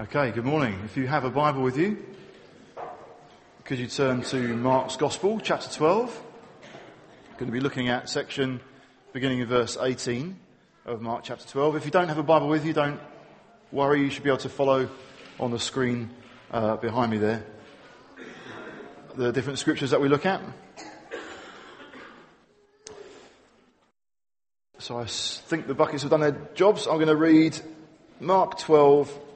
Okay, good morning. If you have a Bible with you, could you turn to Mark's Gospel, chapter 12? We're going to be looking at section beginning in verse 18 of Mark chapter 12. If you don't have a Bible with you, don't worry, you should be able to follow on the screen uh, behind me there the different scriptures that we look at. So I think the buckets have done their jobs. I'm going to read Mark 12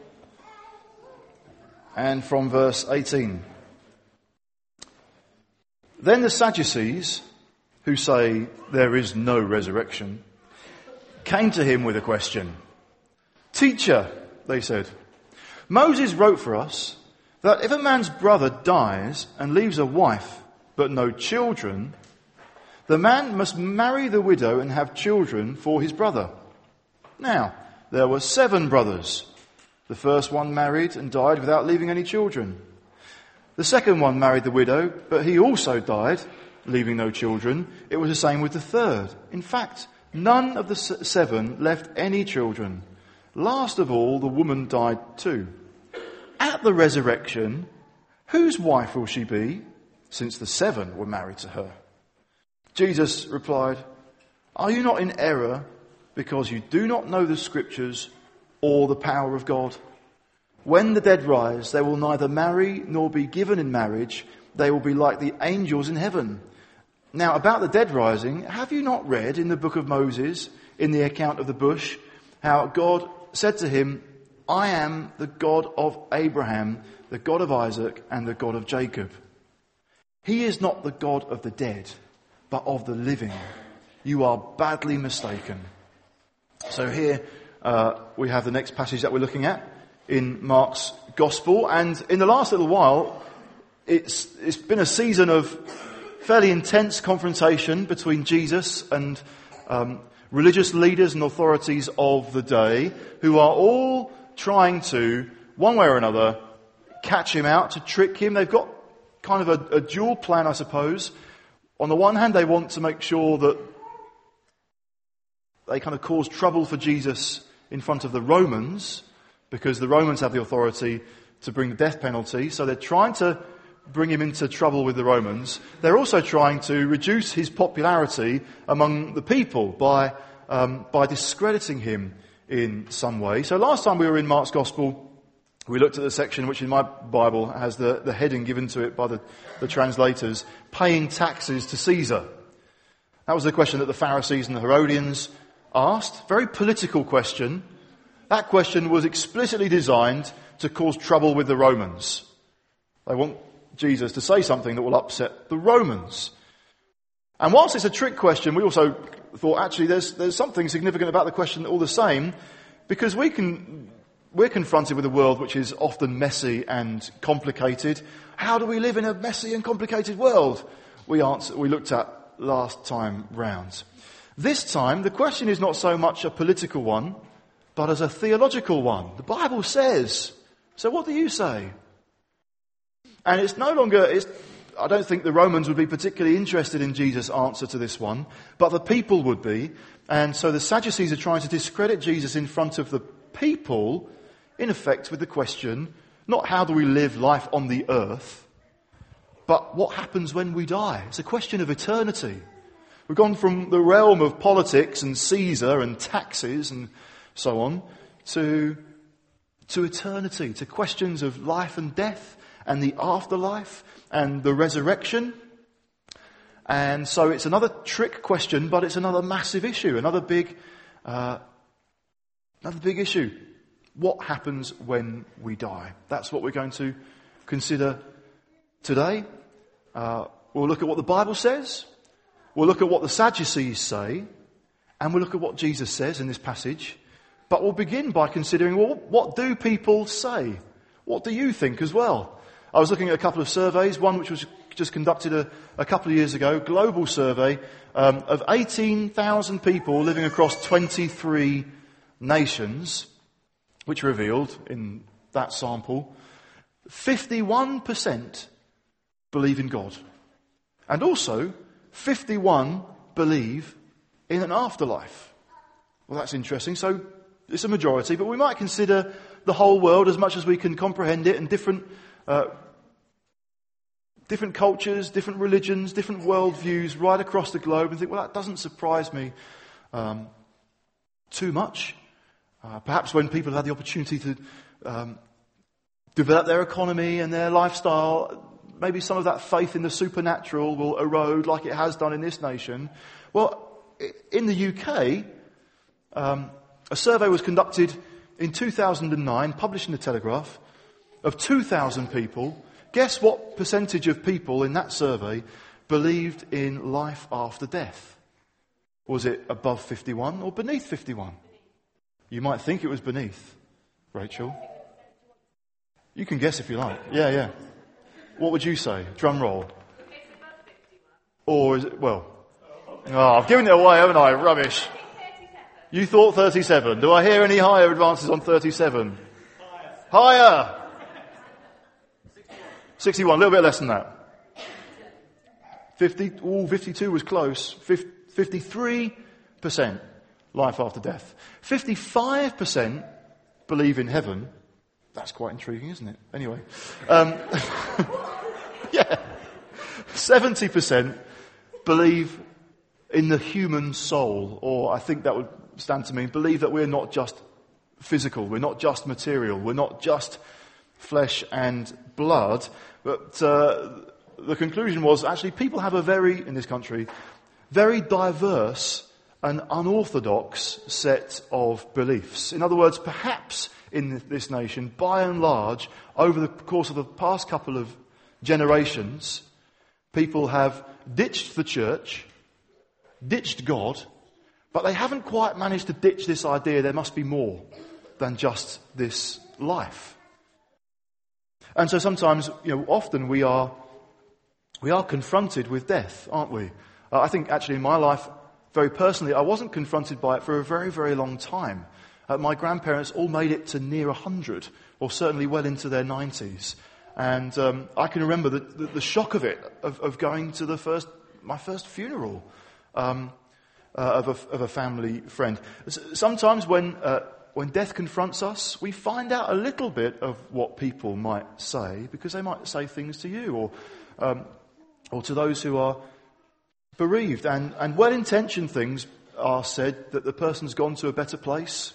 and from verse 18. Then the Sadducees, who say there is no resurrection, came to him with a question. Teacher, they said, Moses wrote for us that if a man's brother dies and leaves a wife but no children, the man must marry the widow and have children for his brother. Now, there were seven brothers. The first one married and died without leaving any children. The second one married the widow, but he also died, leaving no children. It was the same with the third. In fact, none of the seven left any children. Last of all, the woman died too. At the resurrection, whose wife will she be, since the seven were married to her? Jesus replied, Are you not in error because you do not know the scriptures or the power of God. When the dead rise, they will neither marry nor be given in marriage. They will be like the angels in heaven. Now, about the dead rising, have you not read in the book of Moses, in the account of the bush, how God said to him, I am the God of Abraham, the God of Isaac, and the God of Jacob. He is not the God of the dead, but of the living. You are badly mistaken. So here uh, we have the next passage that we're looking at in Mark's Gospel. And in the last little while, it's, it's been a season of fairly intense confrontation between Jesus and um, religious leaders and authorities of the day who are all trying to, one way or another, catch him out, to trick him. They've got kind of a, a dual plan, I suppose. On the one hand, they want to make sure that they kind of cause trouble for Jesus in front of the Romans because the Romans have the authority to bring the death penalty. So they're trying to bring him into trouble with the Romans. They're also trying to reduce his popularity among the people by, um, by discrediting him in some way. So last time we were in Mark's Gospel, we looked at the section which in my Bible has the, the heading given to it by the, the translators, paying taxes to Caesar. That was the question that the Pharisees and the Herodians asked, very political question. That question was explicitly designed to cause trouble with the Romans. They want Jesus to say something that will upset the Romans. And whilst it's a trick question, we also thought actually there's, there's something significant about the question all the same, because we can, we're confronted with a world which is often messy and complicated. How do we live in a messy and complicated world? We, answer, we looked at last time round. This time, the question is not so much a political one, but as a theological one. The Bible says. So what do you say? And it's no longer, it's, I don't think the Romans would be particularly interested in Jesus' answer to this one, but the people would be. And so the Sadducees are trying to discredit Jesus in front of the people, in effect, with the question, not how do we live life on the earth, but what happens when we die? It's a question of eternity. We've gone from the realm of politics and Caesar and taxes and so on to, to eternity, to questions of life and death and the afterlife and the resurrection. And so it's another trick question, but it's another massive issue, another big, uh, another big issue. What happens when we die? That's what we're going to consider today. Uh, we'll look at what the Bible says. We'll look at what the Sadducees say, and we'll look at what Jesus says in this passage. But we'll begin by considering, well, what do people say? What do you think as well? I was looking at a couple of surveys, one which was just conducted a, a couple of years ago, global survey um, of 18,000 people living across 23 nations, which revealed in that sample 51% believe in God. And also 51 believe in an afterlife. Well, that's interesting. So it's a majority, but we might consider the whole world as much as we can comprehend it and different, uh, different cultures, different religions, different worldviews right across the globe and think, well, that doesn't surprise me um, too much. Uh, perhaps when people have had the opportunity to um, develop their economy and their lifestyle, maybe some of that faith in the supernatural will erode like it has done in this nation. Well, in the UK, um, a survey was conducted in 2009, published in the Telegraph, of 2,000 people. Guess what percentage of people in that survey believed in life after death? Was it above 51 or beneath 51? You might think it was beneath, Rachel. You can guess if you like. Yeah, yeah. What would you say? Drum roll. Or is it, well, oh, I've given it away, haven't I? Rubbish. You thought 37. Do I hear any higher advances on 37? Higher. higher. 61, a little bit less than that. 50, ooh, 52 was close. 53% life after death. 55% believe in heaven. That's quite intriguing, isn't it? Anyway. Um, yeah. 70% believe in the human soul, or I think that would stand to mean believe that we're not just physical, we're not just material, we're not just flesh and blood. But uh, the conclusion was actually people have a very, in this country, very diverse and unorthodox set of beliefs. In other words, perhaps in this nation, by and large, over the course of the past couple of generations, people have ditched the church, ditched God, but they haven't quite managed to ditch this idea there must be more than just this life. And so sometimes, you know, often we are, we are confronted with death, aren't we? Uh, I think actually in my life, very personally, I wasn't confronted by it for a very, very long time. Uh, my grandparents all made it to near 100, or certainly well into their 90s. And um, I can remember the, the, the, shock of it, of, of going to the first, my first funeral. Um, uh, of, a, of, a, family friend. Sometimes when, uh, when death confronts us, we find out a little bit of what people might say because they might say things to you or, um, or to those who are bereaved. And, and well intentioned things are said that the person's gone to a better place,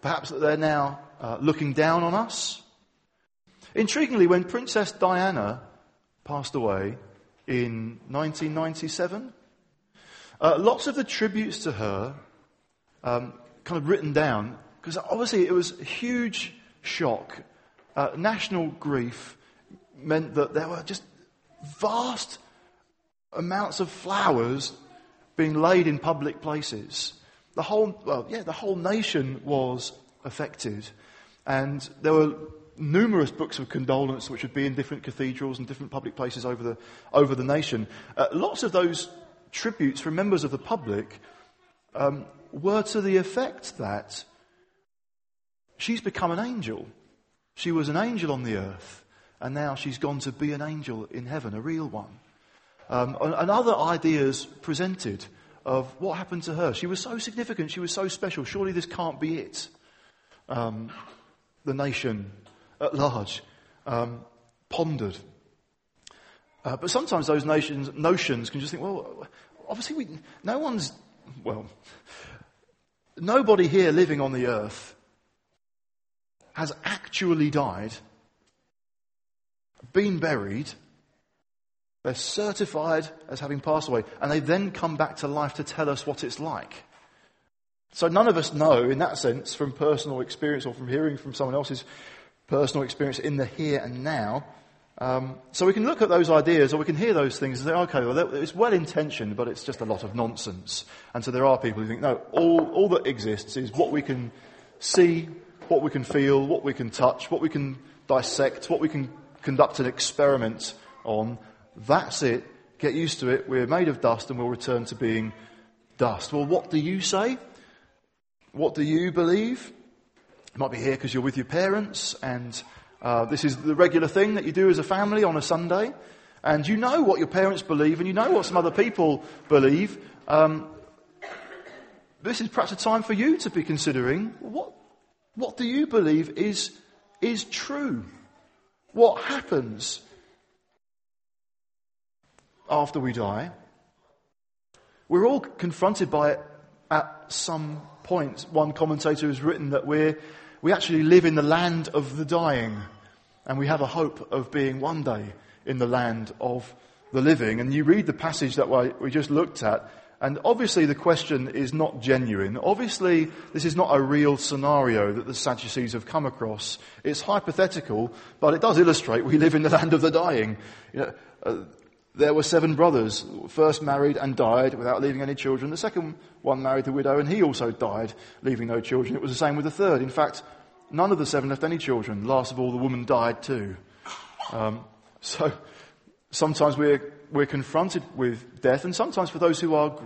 perhaps that they're now uh, looking down on us. Intriguingly, when Princess Diana passed away in 1997, uh, lots of the tributes to her, um, kind of written down, because obviously it was a huge shock. Uh, national grief meant that there were just vast amounts of flowers being laid in public places. The whole, well, yeah, the whole nation was affected. And there were numerous books of condolence which would be in different cathedrals and different public places over the, over the nation. Uh, lots of those tributes from members of the public um, were to the effect that she's become an angel. She was an angel on the earth, and now she's gone to be an angel in heaven, a real one. Um, and, and other ideas presented of what happened to her. She was so significant, she was so special. Surely this can't be it. Um, the nation at large um, pondered uh, but sometimes those nations, notions can just think, well, obviously we, no one's, well, nobody here living on the earth has actually died, been buried, they're certified as having passed away, and they then come back to life to tell us what it's like. So none of us know, in that sense, from personal experience or from hearing from someone else's personal experience in the here and now, um, so we can look at those ideas or we can hear those things and say, okay, well, it's well intentioned, but it's just a lot of nonsense. And so there are people who think, no, all, all that exists is what we can see, what we can feel, what we can touch, what we can dissect, what we can conduct an experiment on. That's it. Get used to it. We're made of dust and we'll return to being dust. Well, what do you say? What do you believe? You might be here because you're with your parents and uh, this is the regular thing that you do as a family on a Sunday. And you know what your parents believe and you know what some other people believe. Um, this is perhaps a time for you to be considering what, what do you believe is, is true? What happens after we die? We're all confronted by it at some point. One commentator has written that we're, we actually live in the land of the dying, and we have a hope of being one day in the land of the living. And you read the passage that we just looked at, and obviously the question is not genuine. Obviously this is not a real scenario that the Sadducees have come across. It's hypothetical, but it does illustrate we live in the land of the dying. You know, uh, there were seven brothers, first married and died without leaving any children. The second one married the widow and he also died, leaving no children. It was the same with the third. In fact, none of the seven left any children. Last of all, the woman died too. Um, so sometimes we're we're confronted with death, and sometimes for those who are,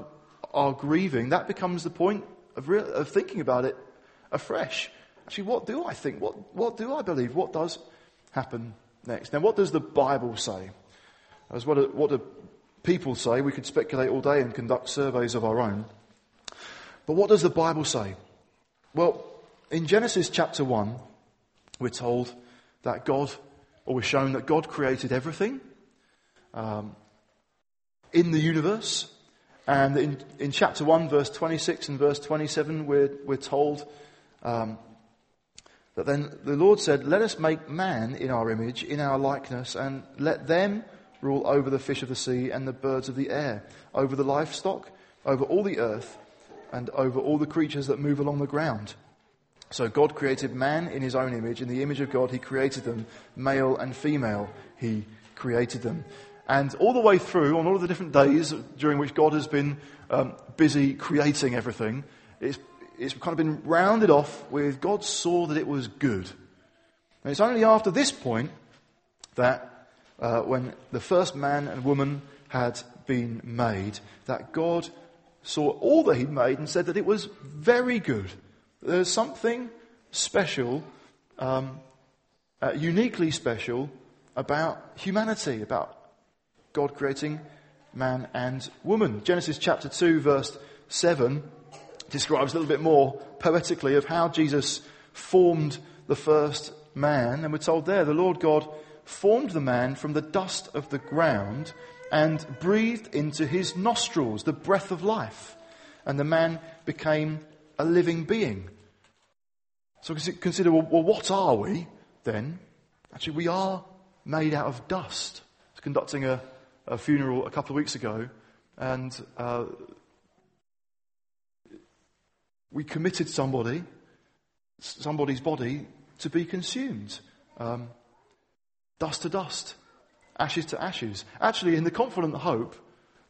are grieving, that becomes the point of, of thinking about it afresh. Actually, what do I think? What, what do I believe? What does happen next? Now, what does the Bible say? As what do, what do people say? We could speculate all day and conduct surveys of our own. But what does the Bible say? Well, in Genesis chapter 1, we're told that God, or we're shown that God created everything. Um, in the universe. And in, in chapter 1, verse 26 and verse 27, we're, we're told um, that then the Lord said, Let us make man in our image, in our likeness, and let them rule over the fish of the sea and the birds of the air, over the livestock, over all the earth, and over all the creatures that move along the ground. So God created man in his own image. In the image of God, he created them. Male and female, he created them. And all the way through, on all of the different days during which God has been um, busy creating everything, it's, it's kind of been rounded off with God saw that it was good. And it's only after this point that uh, when the first man and woman had been made, that God saw all that He'd made and said that it was very good. There's something special, um, uh, uniquely special about humanity, about God creating man and woman. Genesis chapter 2 verse 7 describes a little bit more poetically of how Jesus formed the first man. And we're told there, the Lord God formed the man from the dust of the ground and breathed into his nostrils the breath of life. And the man became a living being. So consider, well, what are we then? Actually, we are made out of dust. I was conducting a a funeral a couple of weeks ago, and uh, we committed somebody, somebody's body, to be consumed. Um, dust to dust, ashes to ashes. Actually, in the confident hope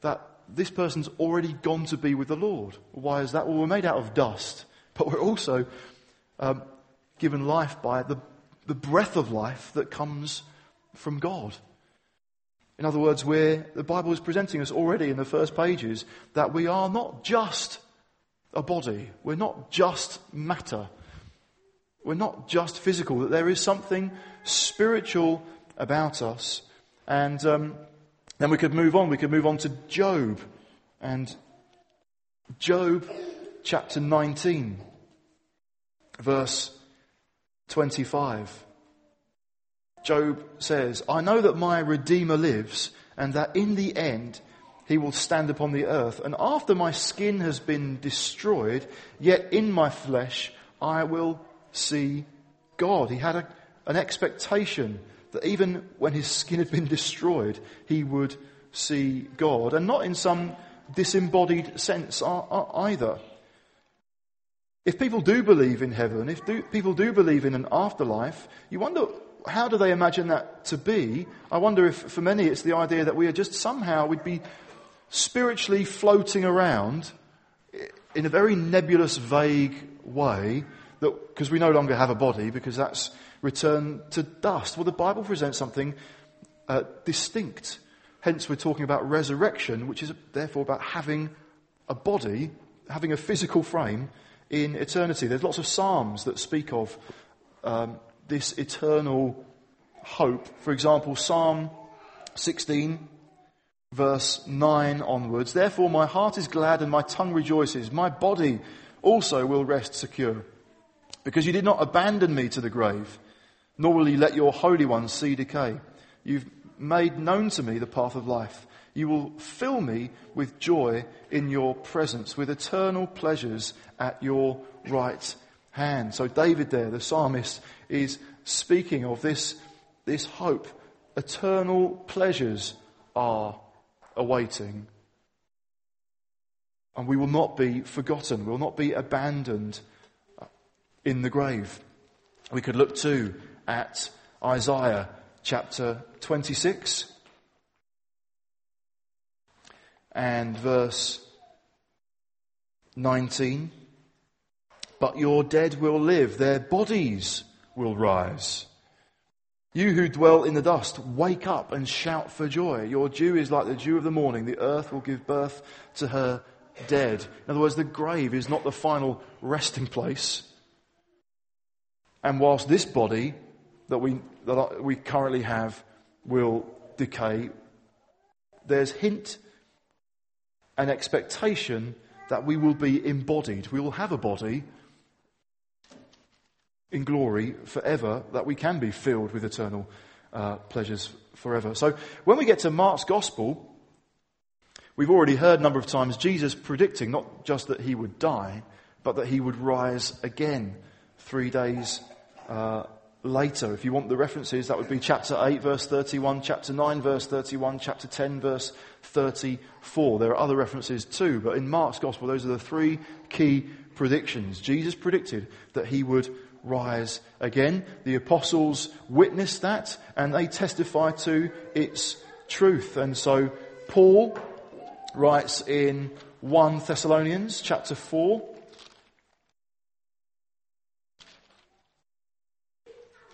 that this person's already gone to be with the Lord. Why is that? Well, we're made out of dust, but we're also um, given life by the, the breath of life that comes from God. In other words, where the Bible is presenting us already in the first pages that we are not just a body, we're not just matter, we're not just physical, that there is something spiritual about us. And um, then we could move on, we could move on to Job. And Job chapter 19, verse 25. Job says, I know that my Redeemer lives and that in the end he will stand upon the earth. And after my skin has been destroyed, yet in my flesh I will see God. He had a, an expectation that even when his skin had been destroyed, he would see God. And not in some disembodied sense either. If people do believe in heaven, if do, people do believe in an afterlife, you wonder how do they imagine that to be? I wonder if for many it's the idea that we are just somehow, we'd be spiritually floating around in a very nebulous, vague way, because we no longer have a body, because that's returned to dust. Well, the Bible presents something uh, distinct. Hence, we're talking about resurrection, which is therefore about having a body, having a physical frame in eternity. There's lots of Psalms that speak of um, this eternal hope. For example, Psalm 16, verse 9 onwards. Therefore, my heart is glad and my tongue rejoices. My body also will rest secure. Because you did not abandon me to the grave, nor will you let your Holy One see decay. You've made known to me the path of life. You will fill me with joy in your presence, with eternal pleasures at your right hand. So David there, the psalmist, is speaking of this, this hope. Eternal pleasures are awaiting. And we will not be forgotten. We will not be abandoned in the grave. We could look too at Isaiah chapter 26 and verse 19. But your dead will live, their bodies will rise. You who dwell in the dust, wake up and shout for joy. Your dew is like the dew of the morning. The earth will give birth to her dead. In other words, the grave is not the final resting place. And whilst this body that we, that we currently have will decay, there's hint and expectation that we will be embodied. We will have a body in glory forever, that we can be filled with eternal uh, pleasures forever. So when we get to Mark's gospel, we've already heard a number of times Jesus predicting not just that he would die, but that he would rise again three days uh, later. If you want the references, that would be chapter 8, verse 31, chapter 9, verse 31, chapter 10, verse 34. There are other references too, but in Mark's gospel, those are the three key predictions. Jesus predicted that he would rise again. The apostles witnessed that and they testify to its truth. And so Paul writes in 1 Thessalonians chapter 4,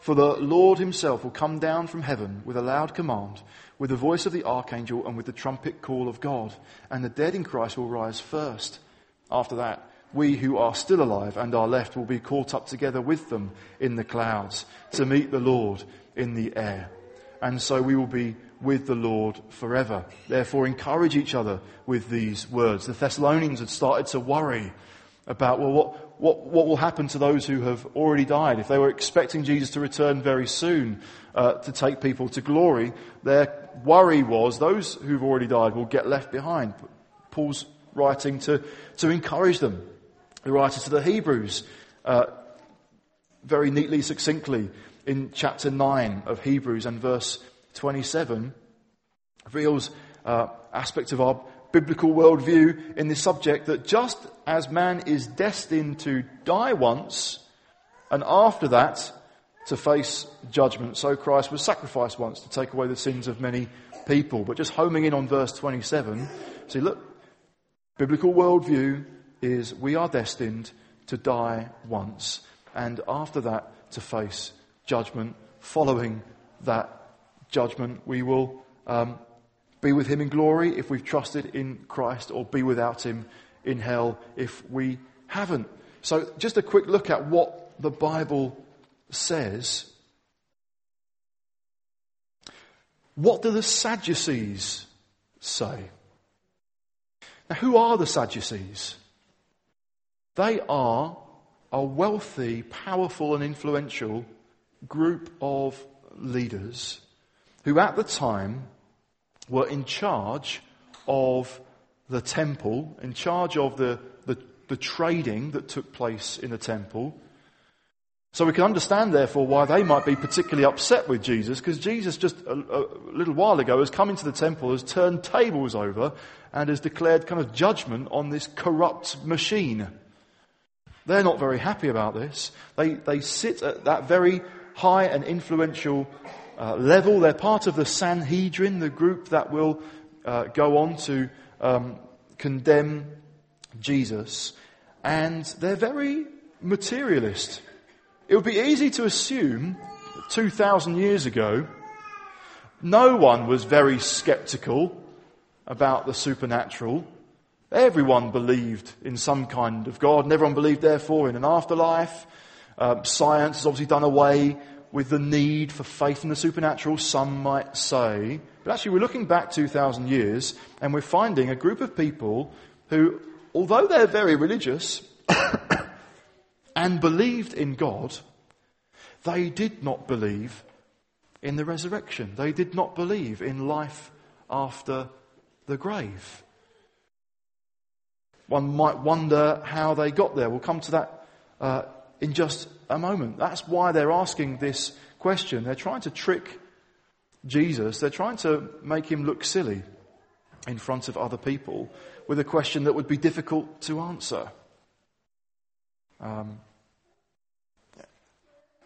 For the Lord himself will come down from heaven with a loud command, with the voice of the archangel, and with the trumpet call of God. And the dead in Christ will rise first. After that, we who are still alive and are left will be caught up together with them in the clouds to meet the Lord in the air. And so we will be with the Lord forever. Therefore, encourage each other with these words. The Thessalonians had started to worry about, well, what, what, what will happen to those who have already died? If they were expecting Jesus to return very soon uh, to take people to glory, their worry was those who've already died will get left behind. Paul's writing to, to encourage them. The writer to the Hebrews, uh, very neatly, succinctly, in chapter 9 of Hebrews and verse 27, reveals uh, aspects of our biblical worldview in this subject that just as man is destined to die once, and after that to face judgment, so Christ was sacrificed once to take away the sins of many people. But just homing in on verse 27, see, look, biblical worldview is we are destined to die once, and after that to face judgment. Following that judgment, we will um, be with Him in glory if we've trusted in Christ, or be without Him in hell if we haven't. So, just a quick look at what the Bible says. What do the Sadducees say? Now, who are the Sadducees? They are a wealthy, powerful, and influential group of leaders who at the time were in charge of the temple, in charge of the, the, the, trading that took place in the temple. So we can understand, therefore, why they might be particularly upset with Jesus, because Jesus just a, a little while ago has come into the temple, has turned tables over, and has declared kind of judgment on this corrupt machine. They're not very happy about this. They, they sit at that very high and influential uh, level. They're part of the Sanhedrin, the group that will uh, go on to um, condemn Jesus. And they're very materialist. It would be easy to assume that 2,000 years ago No one was very skeptical about the supernatural. Everyone believed in some kind of God, and everyone believed, therefore, in an afterlife. Uh, science has obviously done away with the need for faith in the supernatural, some might say. But actually, we're looking back 2,000 years, and we're finding a group of people who, although they're very religious and believed in God, they did not believe in the resurrection. They did not believe in life after the grave. One might wonder how they got there. We'll come to that uh, in just a moment. That's why they're asking this question. They're trying to trick Jesus, they're trying to make him look silly in front of other people with a question that would be difficult to answer. Um,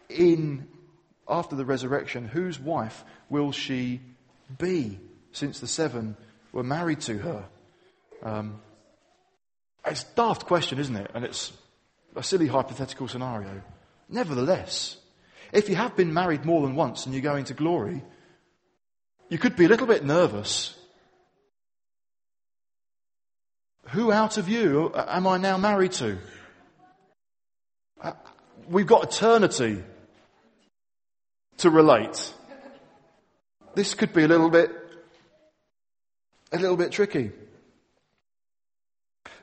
in after the resurrection, whose wife will she be? Since the seven were married to her. Um, it's a daft question, isn't it? And it's a silly hypothetical scenario. Nevertheless, if you have been married more than once and you go into glory, you could be a little bit nervous. Who out of you am I now married to? We've got eternity to relate. This could be a little bit, a little bit tricky.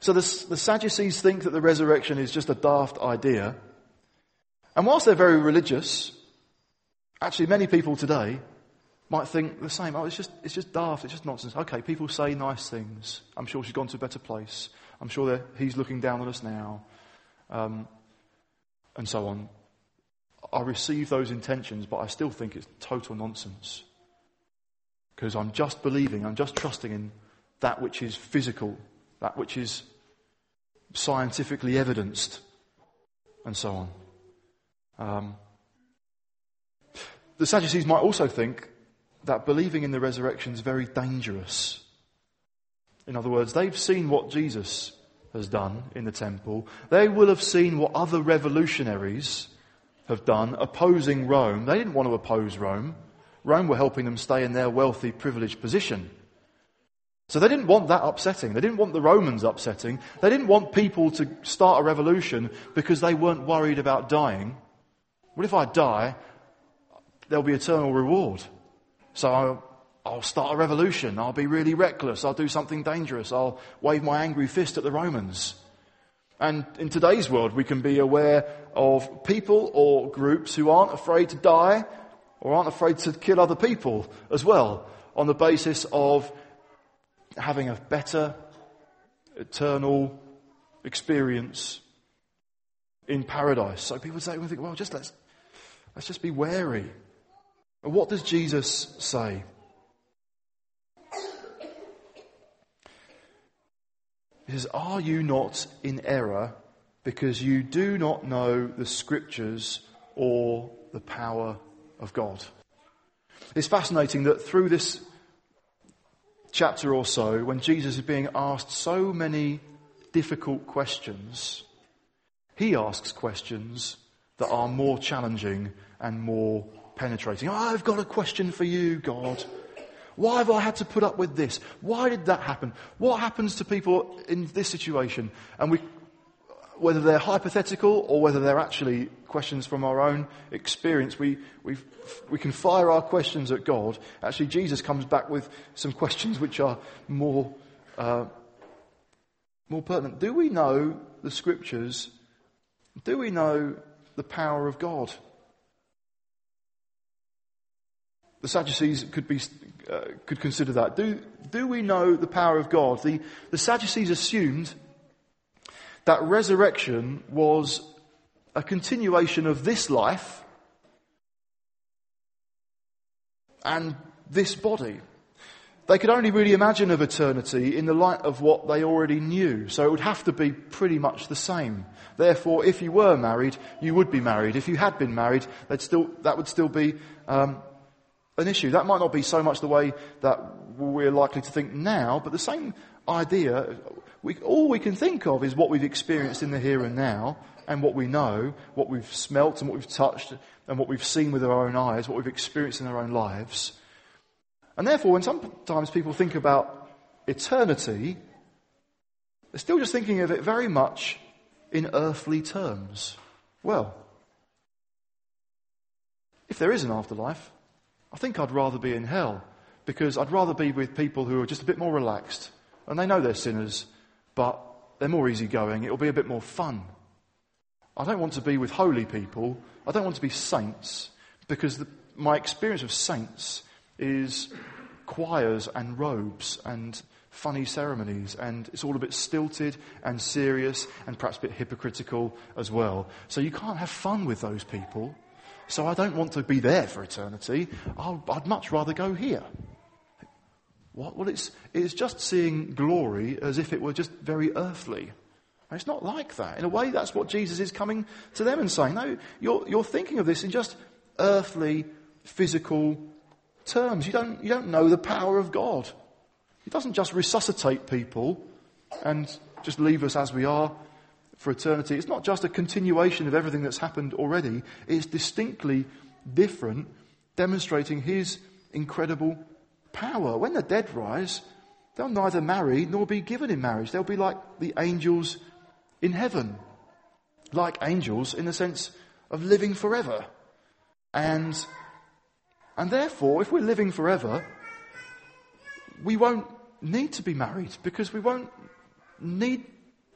So the, the Sadducees think that the resurrection is just a daft idea. And whilst they're very religious, actually many people today might think the same. Oh, it's just, it's just daft. It's just nonsense. Okay, people say nice things. I'm sure she's gone to a better place. I'm sure he's looking down on us now. Um, and so on. I receive those intentions, but I still think it's total nonsense. Because I'm just believing, I'm just trusting in that which is physical, that which is scientifically evidenced, and so on. Um, the Sadducees might also think that believing in the resurrection is very dangerous. In other words, they've seen what Jesus has done in the temple. They will have seen what other revolutionaries have done opposing Rome. They didn't want to oppose Rome. Rome were helping them stay in their wealthy, privileged position. So they didn't want that upsetting. They didn't want the Romans upsetting. They didn't want people to start a revolution because they weren't worried about dying. What if I die? There'll be eternal reward. So I'll, I'll start a revolution. I'll be really reckless. I'll do something dangerous. I'll wave my angry fist at the Romans. And in today's world, we can be aware of people or groups who aren't afraid to die or aren't afraid to kill other people as well on the basis of having a better eternal experience in paradise. So people say, we think, well, just let's, let's just be wary. But what does Jesus say? He says, Are you not in error because you do not know the scriptures or the power of God? It's fascinating that through this chapter or so, when Jesus is being asked so many difficult questions, he asks questions that are more challenging and more penetrating. I've got a question for you, God. Why have I had to put up with this? Why did that happen? What happens to people in this situation? And we, whether they're hypothetical or whether they're actually questions from our own experience, we, we, we can fire our questions at God. Actually, Jesus comes back with some questions which are more, uh, more pertinent. Do we know the scriptures? Do we know the power of God? The Sadducees could, be, uh, could consider that. Do, do we know the power of God? The, the Sadducees assumed that resurrection was a continuation of this life and this body. They could only really imagine of eternity in the light of what they already knew. So it would have to be pretty much the same. Therefore, if you were married, you would be married. If you had been married, still, that would still be um, an issue. That might not be so much the way that we're likely to think now, but the same idea, we, all we can think of is what we've experienced in the here and now, and what we know, what we've smelt and what we've touched, and what we've seen with our own eyes, what we've experienced in our own lives. And therefore, when sometimes people think about eternity, they're still just thinking of it very much in earthly terms. Well, if there is an afterlife, I think I'd rather be in hell because I'd rather be with people who are just a bit more relaxed and they know they're sinners, but they're more easygoing. It'll be a bit more fun. I don't want to be with holy people. I don't want to be saints because the, my experience of saints is choirs and robes and funny ceremonies and it's all a bit stilted and serious and perhaps a bit hypocritical as well. So you can't have fun with those people. So I don't want to be there for eternity. i would much rather go here. What? Well, it's, it's just seeing glory as if it were just very earthly. It's not like that. In a way, that's what Jesus is coming to them and saying. No, you're, you're thinking of this in just earthly, physical terms. You don't, you don't know the power of God. He doesn't just resuscitate people and just leave us as we are for eternity. It's not just a continuation of everything that's happened already. It's distinctly different, demonstrating His incredible power. When the dead rise, they'll neither marry nor be given in marriage. They'll be like the angels in heaven. Like angels in the sense of living forever. And, and therefore, if we're living forever, we won't need to be married because we won't need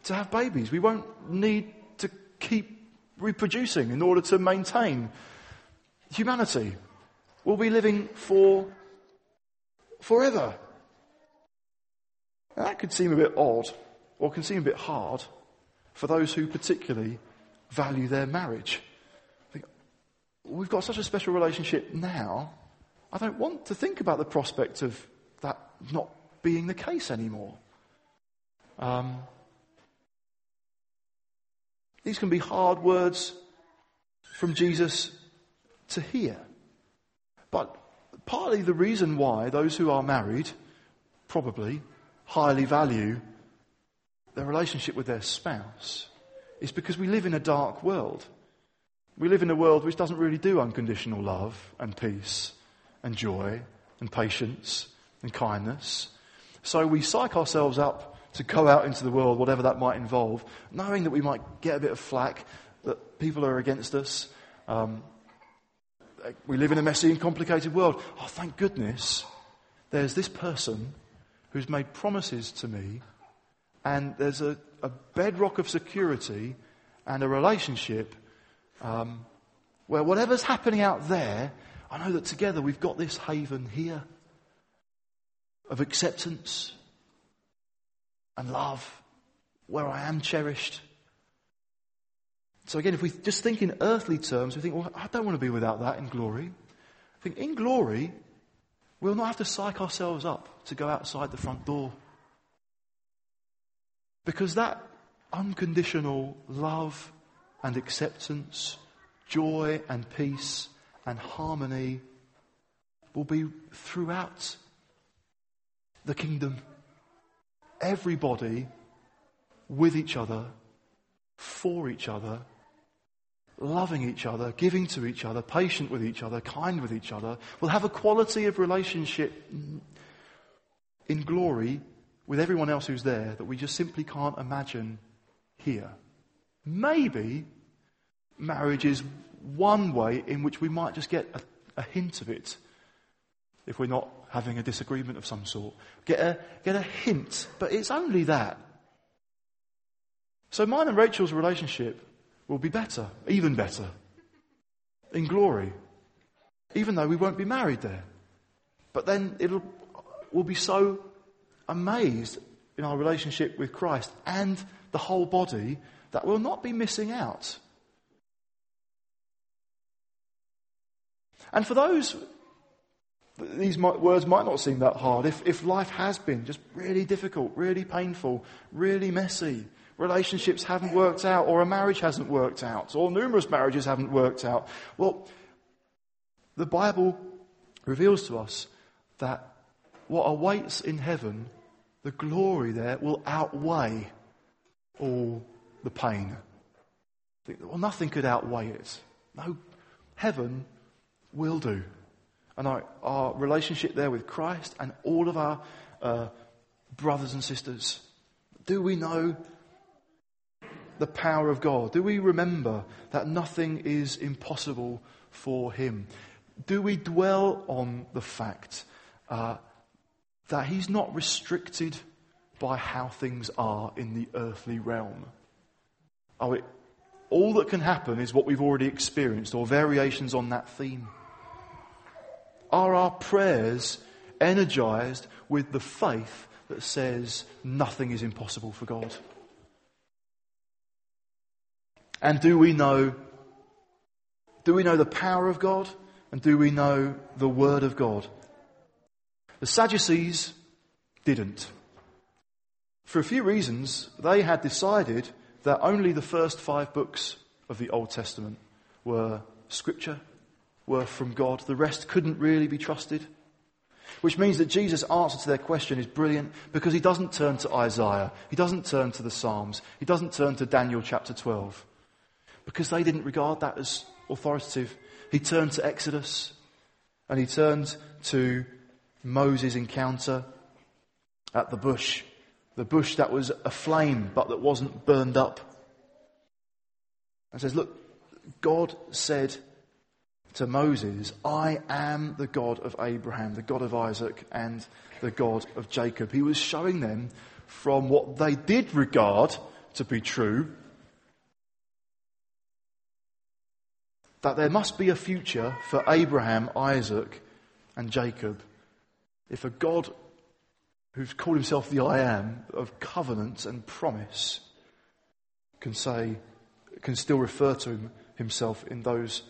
to have babies. We won't need to keep reproducing in order to maintain humanity. We'll be living for forever. Now, that could seem a bit odd, or can seem a bit hard for those who particularly value their marriage. We've got such a special relationship now. I don't want to think about the prospect of that not being the case anymore. Um, these can be hard words from Jesus to hear. But partly the reason why those who are married probably highly value their relationship with their spouse is because we live in a dark world. We live in a world which doesn't really do unconditional love and peace and joy and patience and kindness. So we psych ourselves up to go out into the world, whatever that might involve, knowing that we might get a bit of flack, that people are against us, um, we live in a messy and complicated world. Oh, thank goodness there's this person who's made promises to me, and there's a, a bedrock of security and a relationship um, where whatever's happening out there, I know that together we've got this haven here of acceptance and love where I am cherished so again, if we just think in earthly terms, we think, well, I don't want to be without that in glory. I think in glory, we'll not have to psych ourselves up to go outside the front door. Because that unconditional love and acceptance, joy and peace and harmony will be throughout the kingdom. Everybody with each other, for each other, loving each other, giving to each other, patient with each other, kind with each other, will have a quality of relationship in glory with everyone else who's there that we just simply can't imagine here. Maybe marriage is one way in which we might just get a, a hint of it if we're not having a disagreement of some sort. Get a, get a hint, but it's only that. So mine and Rachel's relationship will be better, even better, in glory, even though we won't be married there. But then it'll, we'll be so amazed in our relationship with Christ and the whole body that we'll not be missing out. And for those, these words might not seem that hard. If, if life has been just really difficult, really painful, really messy, relationships haven't worked out, or a marriage hasn't worked out, or numerous marriages haven't worked out. Well, the Bible reveals to us that what awaits in heaven, the glory there, will outweigh all the pain. Well, nothing could outweigh it. No, heaven will do. and our, our relationship there with Christ and all of our uh, brothers and sisters? Do we know the power of God? Do we remember that nothing is impossible for Him? Do we dwell on the fact uh, that He's not restricted by how things are in the earthly realm? Oh, it, all that can happen is what we've already experienced or variations on that theme. Are our prayers energized with the faith that says nothing is impossible for God? And do we know, do we know the power of God? And do we know the Word of God? The Sadducees didn't. For a few reasons, they had decided that only the first five books of the Old Testament were scripture, were from God. The rest couldn't really be trusted. Which means that Jesus' answer to their question is brilliant because he doesn't turn to Isaiah, he doesn't turn to the Psalms, he doesn't turn to Daniel chapter 12 because they didn't regard that as authoritative. He turned to Exodus and he turned to Moses' encounter at the bush. The bush that was aflame but that wasn't burned up. And says, Look, God said to Moses, I am the God of Abraham, the God of Isaac, and the God of Jacob. He was showing them from what they did regard to be true that there must be a future for Abraham, Isaac, and Jacob. If a God who's called himself the I am of covenant and promise can say, can still refer to him, himself in those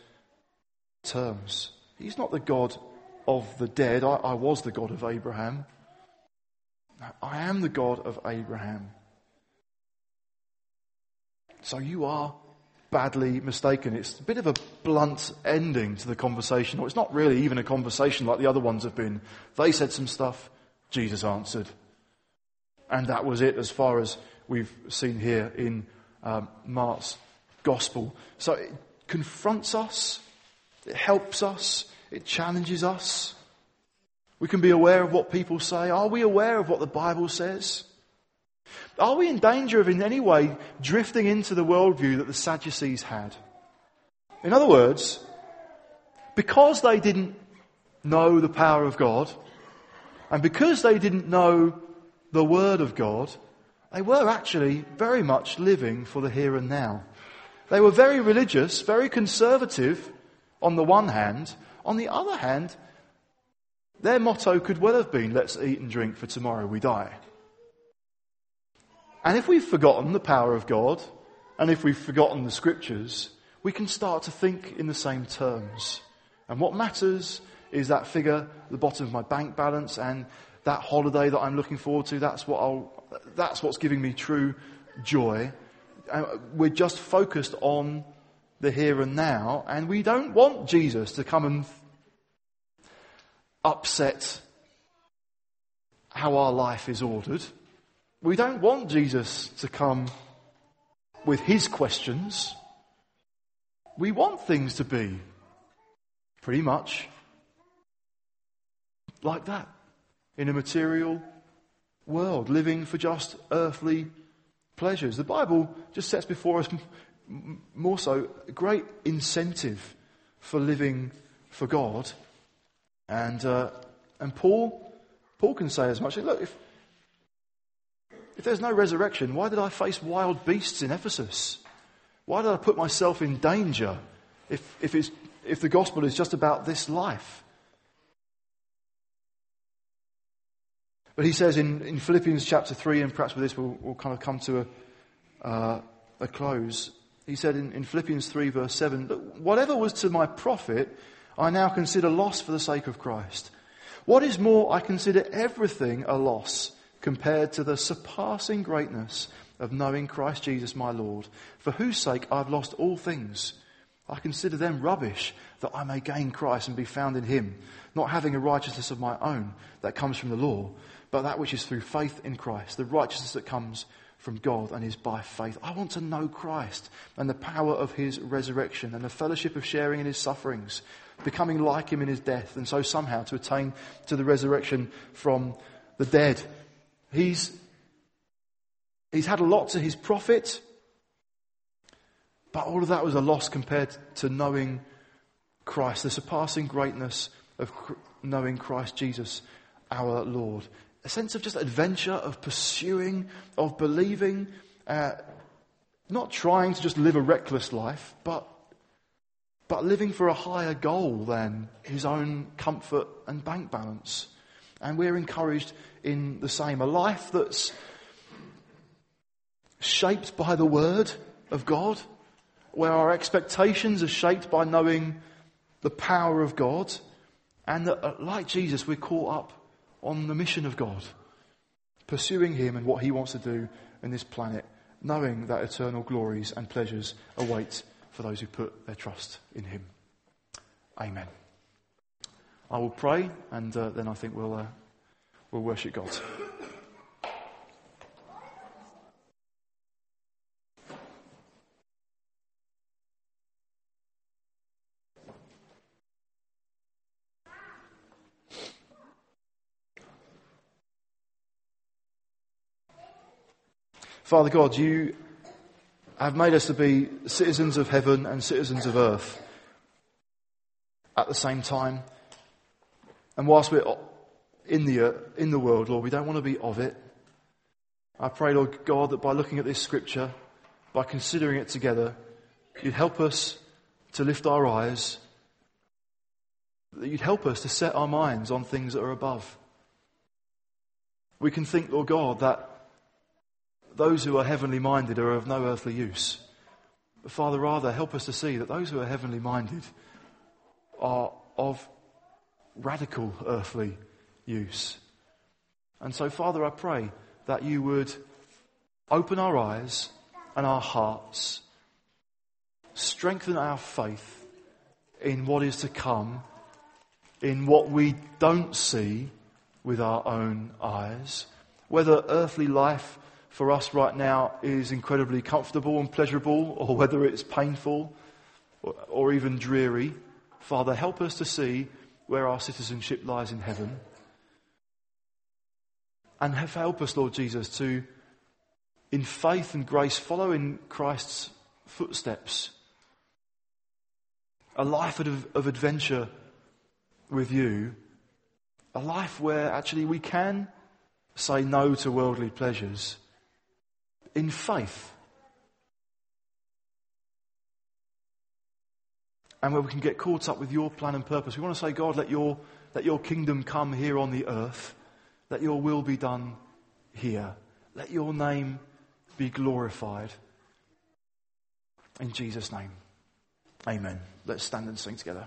terms. He's not the God of the dead. I, I was the God of Abraham. I am the God of Abraham. So you are badly mistaken. It's a bit of a blunt ending to the conversation, or it's not really even a conversation like the other ones have been. They said some stuff, Jesus answered. And that was it as far as we've seen here in um, Mark's gospel. So it confronts us, it helps us, it challenges us. We can be aware of what people say. Are we aware of what the Bible says? Are we in danger of in any way drifting into the worldview that the Sadducees had? In other words, because they didn't know the power of God, and because they didn't know the Word of God, they were actually very much living for the here and now. They were very religious, very conservative on the one hand. On the other hand, their motto could well have been, let's eat and drink for tomorrow we die. And if we've forgotten the power of God, and if we've forgotten the scriptures, we can start to think in the same terms. And what matters is that figure the bottom of my bank balance and that holiday that I'm looking forward to. That's what I'll, that's what's giving me true joy. And we're just focused on the here and now, and we don't want Jesus to come and upset how our life is ordered. We don't want Jesus to come with his questions. We want things to be pretty much like that in a material world, living for just earthly pleasures. The Bible just sets before us more so a great incentive for living for God. And, uh, and Paul, Paul can say as much. Look, if, if there's no resurrection, why did I face wild beasts in Ephesus? Why did I put myself in danger if, if, if the gospel is just about this life? But he says in, in Philippians chapter 3, and perhaps with this we'll, we'll kind of come to a, uh, a close. He said in, in Philippians 3, verse 7, Whatever was to my profit, I now consider loss for the sake of Christ. What is more, I consider everything a loss compared to the surpassing greatness of knowing Christ Jesus my Lord, for whose sake I've lost all things. I consider them rubbish that I may gain Christ and be found in him, not having a righteousness of my own that comes from the law, but that which is through faith in Christ, the righteousness that comes from God and is by faith. I want to know Christ and the power of his resurrection and the fellowship of sharing in his sufferings, becoming like him in his death, and so somehow to attain to the resurrection from the dead. He's, he's had a lot to his profit, but all of that was a loss compared to knowing Christ, the surpassing greatness of knowing Christ Jesus, our Lord. A sense of just adventure, of pursuing, of believing, uh, not trying to just live a reckless life, but, but living for a higher goal than his own comfort and bank balance. And we're encouraged in the same. A life that's shaped by the Word of God, where our expectations are shaped by knowing the power of God, and that, uh, like Jesus, we're caught up on the mission of God, pursuing Him and what He wants to do in this planet, knowing that eternal glories and pleasures await for those who put their trust in Him. Amen. I will pray, and uh, then I think we'll, uh, we'll worship God. Father God, you have made us to be citizens of heaven and citizens of earth at the same time. And whilst we're in the, uh, in the world, Lord, we don't want to be of it. I pray, Lord God, that by looking at this scripture, by considering it together, you'd help us to lift our eyes, that you'd help us to set our minds on things that are above. We can think, Lord God, that those who are heavenly minded are of no earthly use. But Father, rather, help us to see that those who are heavenly minded are of radical earthly use. And so, Father, I pray that you would open our eyes and our hearts, strengthen our faith in what is to come, in what we don't see with our own eyes, whether earthly life for us right now is incredibly comfortable and pleasurable, or whether it's painful or, or even dreary. Father, help us to see where our citizenship lies in heaven. And help us, Lord Jesus, to, in faith and grace, follow in Christ's footsteps. A life of, of adventure with you. A life where actually we can say no to worldly pleasures in faith. And where we can get caught up with your plan and purpose. We want to say, God, let your, let your kingdom come here on the earth. Let your will be done here. Let your name be glorified. In Jesus' name. Amen. Let's stand and sing together.